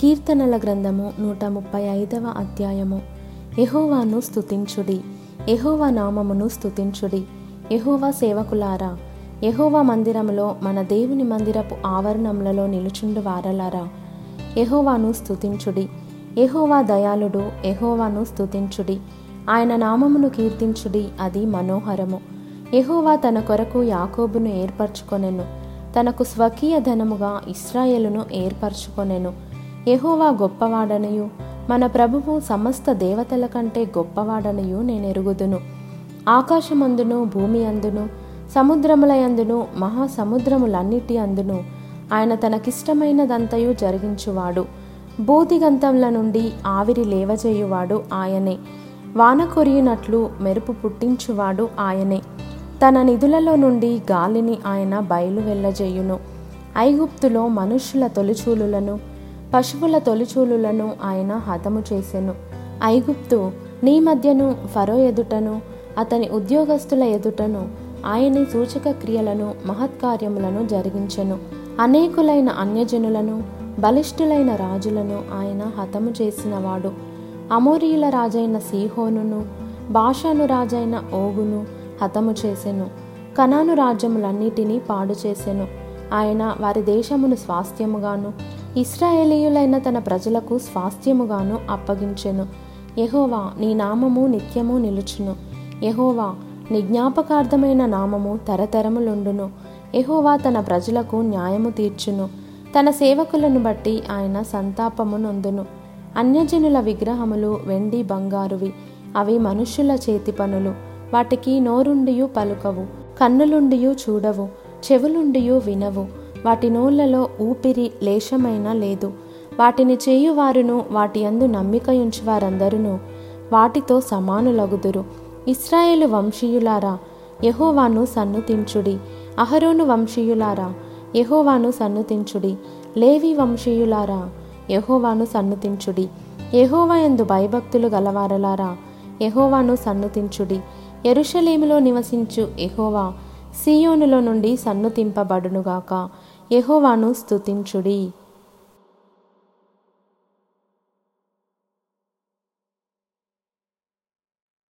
కీర్తనల గ్రంథము నూట ముప్పై ఐదవ అధ్యాయము. ఎహోవాను స్థుతించుడి ఎహోవా నామమును స్థుతించుడి ఎహోవా సేవకులారా ఎహోవా మందిరములో మన దేవుని మందిరపు ఆవరణములలో నిలుచుండు వారలారా ఎహోవాను స్థుతించుడి ఎహోవా దయాళుడు ఎహోవాను స్థుతించుడి ఆయన నామమును కీర్తించుడి అది మనోహరము. ఎహోవా తన కొరకు యాకోబును ఏర్పరచుకొనెను. తనకు స్వకీయ ధనముగా ఇస్రాయేలును ఏర్పరచుకొనెను. యహోవా గొప్పవాడనయు. మన ప్రభువు సమస్త దేవతల కంటే గొప్పవాడనయు నేనెరుగుదును ఆకాశమందును భూమి అందును సముద్రములయందును మహాసముద్రములన్నిటి అందును. ఆయన తనకిష్టమైనదంతయు జరిగించువాడు. బూదిగంతముల నుండి ఆవిరి లేవజేయువాడు ఆయనే. వాన కొరియునట్లు మెరుపు పుట్టించువాడు ఆయనే. తన నిధులలో నుండి గాలిని ఆయన బయలు వెళ్ళజేయును. ఐగుప్తులో మనుష్యుల తొలిచూలులను పశువుల తొలిచూలులను ఆయన హతము చేసెను. ఐగుప్తు నీ మధ్యను ఫరో ఎదుటను అతని ఉద్యోగస్తుల ఎదుటను ఆయన సూచక క్రియలను మహత్కార్యములను జరిగించెను. అనేకులైన అన్యజనులను బలిష్ఠులైన రాజులను ఆయన హతము చేసినవాడు. అమోరీయుల రాజైన సీహోనును భాషాను రాజైన ఓగును హతము చేసెను. కనాను రాజ్యములన్నిటినీ పాడు చేసెను. ఆయన వారి దేశమును స్వాస్థ్యముగాను ఇస్రాయేలీయులైన తన ప్రజలకు స్వాస్థ్యముగాను అప్పగించెను. యహోవా నీ నామము నిత్యము నిలుచును. యహోవా నీ జ్ఞాపకార్థమైన నామము తరతరములుండును. యహోవా తన ప్రజలకు న్యాయము తీర్చును. తన సేవకులను బట్టి ఆయన సంతాపము నొందును. అన్యజనుల విగ్రహములు వెండి బంగారువి అవి మనుష్యుల చేతి పనులు. వాటికి నోరుండియు పలుకవు కన్నులుండియు చూడవు. చెవులుండియు వినవు. వాటి నోళ్ళలో ఊపిరి లేశమైనా లేదు. వాటిని చేయువారును వాటి అందు నమ్మికయుంచు వారందరును వాటితో సమానులగుదురు. ఇస్రాయేలు వంశీయులారా యహోవాను సన్నుతించుడి. అహరోను వంశీయులారా యహోవాను సన్నుతించుడి. లేవి వంశీయులారా యహోవాను సన్నుతించుడి. యహోవా ఎందు భయభక్తులు గలవారలారా యహోవాను సన్నుతించుడి. ఎరుషలేములో నివసించు యహోవా సియోనులో నుండి సన్నుతింపబడునుగాక. యహోవాను స్తుతించుడి.